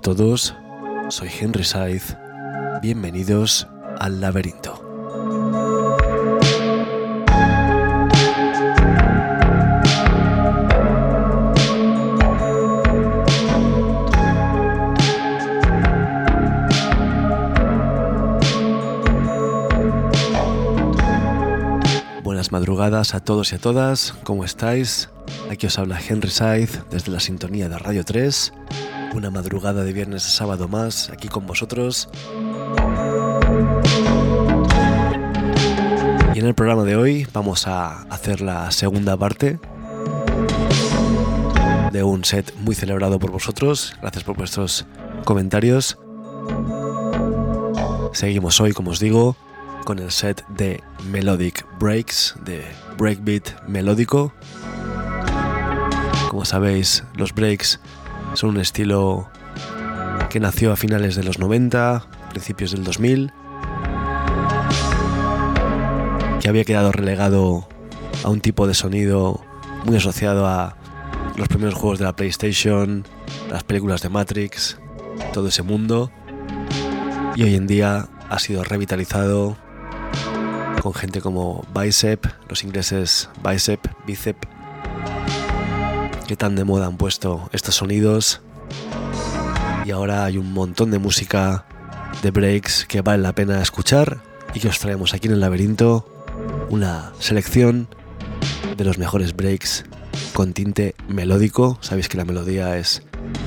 A todos, soy Henry Saiz. Bienvenidos al laberinto. Buenas madrugadas a todos y a todas, ¿cómo estáis? Aquí os habla Henry Saiz desde la sintonía de Radio 3 una madrugada de viernes a sábado más aquí con vosotros. Y en el programa de hoy vamos a hacer la segunda parte de un set muy celebrado por vosotros. Gracias por vuestros comentarios. Seguimos hoy, como os digo, con el set de Melodic Breaks, de breakbeat melódico. Como sabéis, los breaks son un estilo que nació a finales de los 90, principios del 2000, que había quedado relegado a un tipo de sonido muy asociado a los primeros juegos de la PlayStation, las películas de Matrix, todo ese mundo, y hoy en día ha sido revitalizado con gente como Bicep, los ingleses Bicep, Bicep, que tan de moda han puesto estos sonidos. Y ahora hay un montón de música de breaks que vale la pena escuchar y que os traemos aquí en el laberinto una selección de los mejores breaks con tinte melódico. Sabéis que la melodía es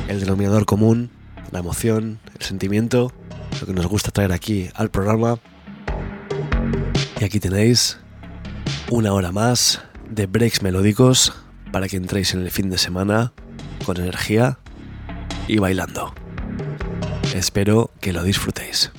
el denominador común, la emoción, el sentimiento, lo que nos gusta traer aquí al programa. Y aquí tenéis una hora más de breaks melódicos para que entréis en el fin de semana con energía y bailando. Espero que lo disfrutéis.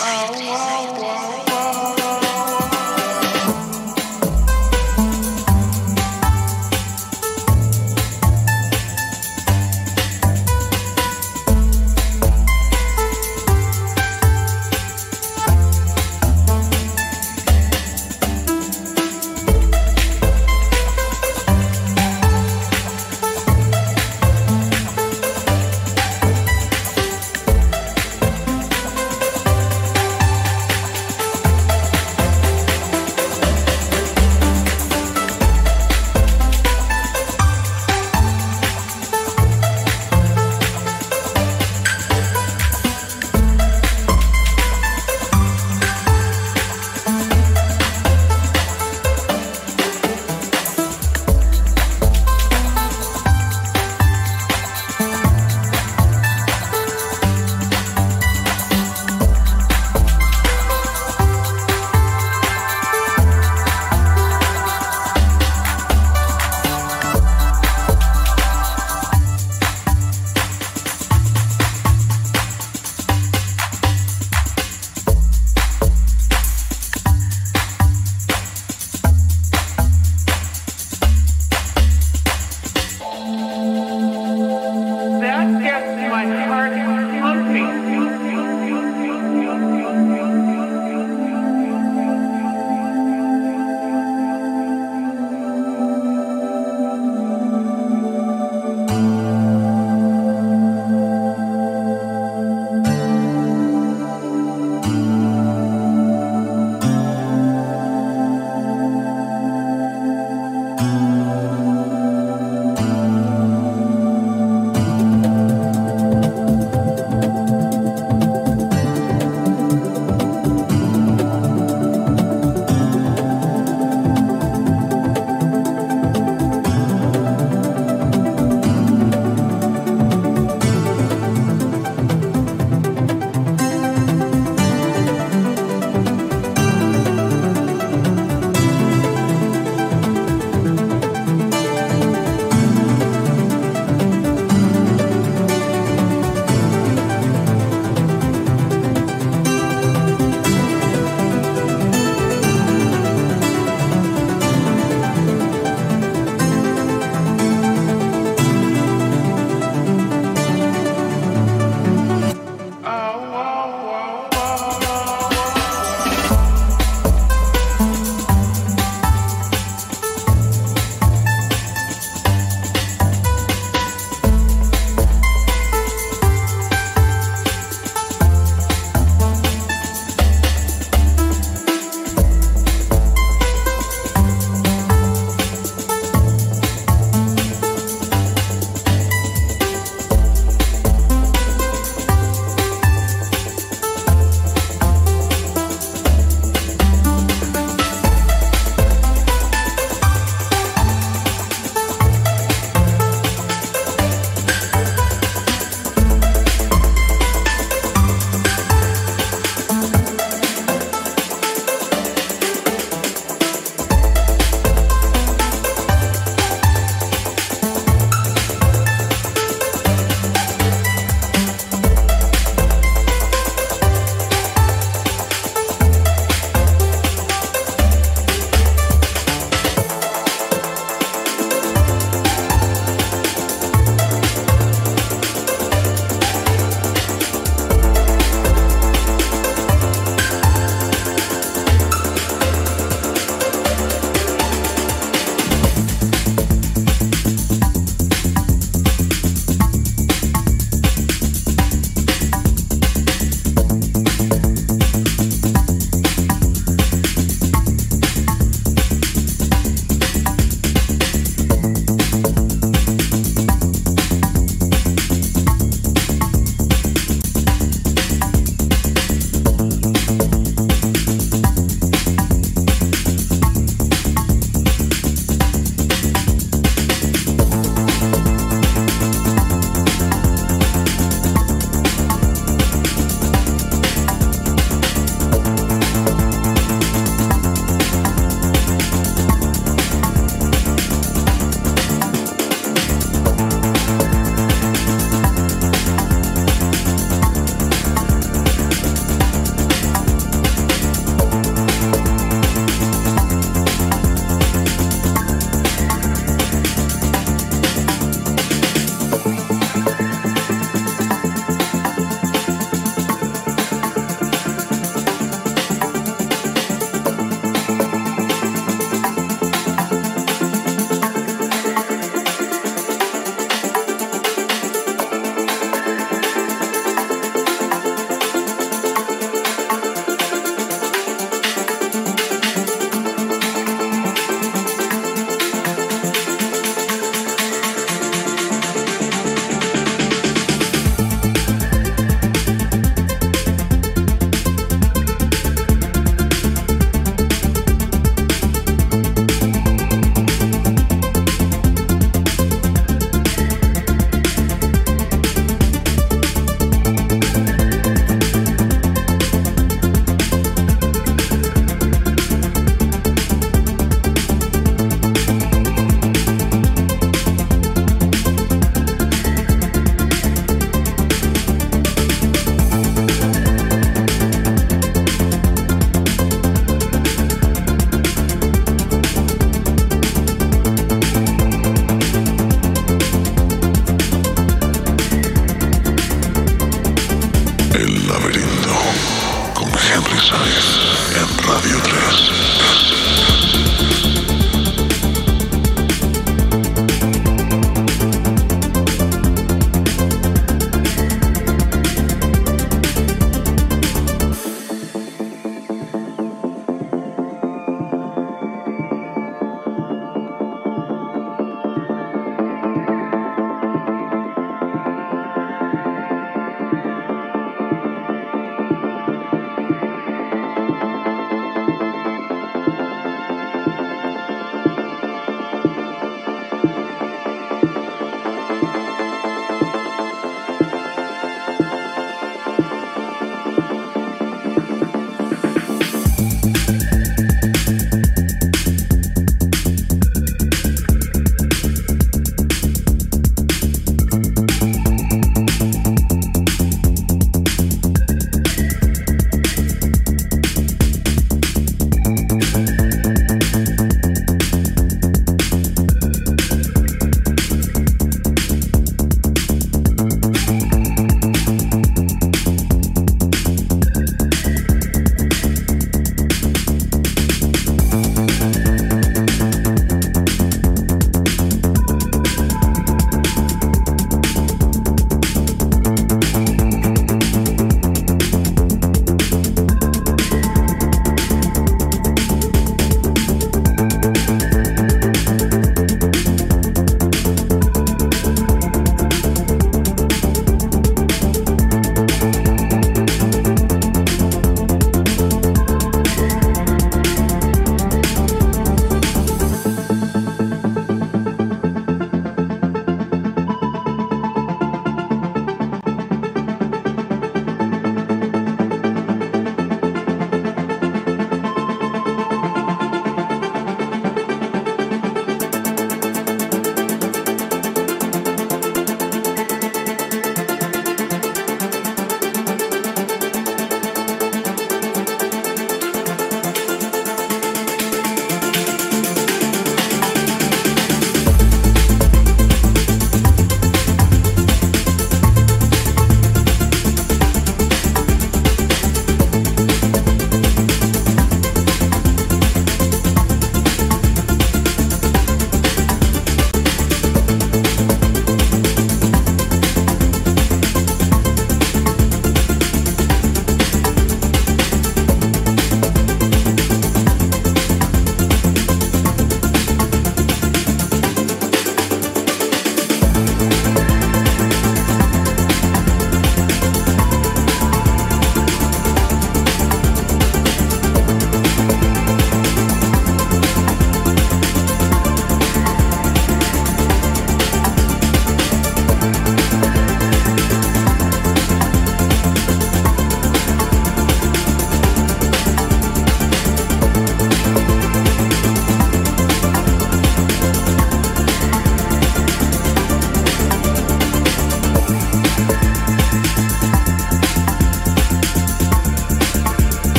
oh, wow, wow.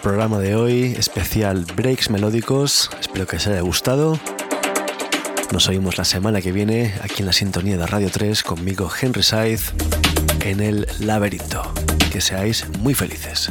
Programa de hoy, especial Breaks Melódicos. Espero que os haya gustado. Nos oímos la semana que viene aquí en la sintonía de Radio 3 conmigo Henry Saiz en el laberinto. Que seáis muy felices.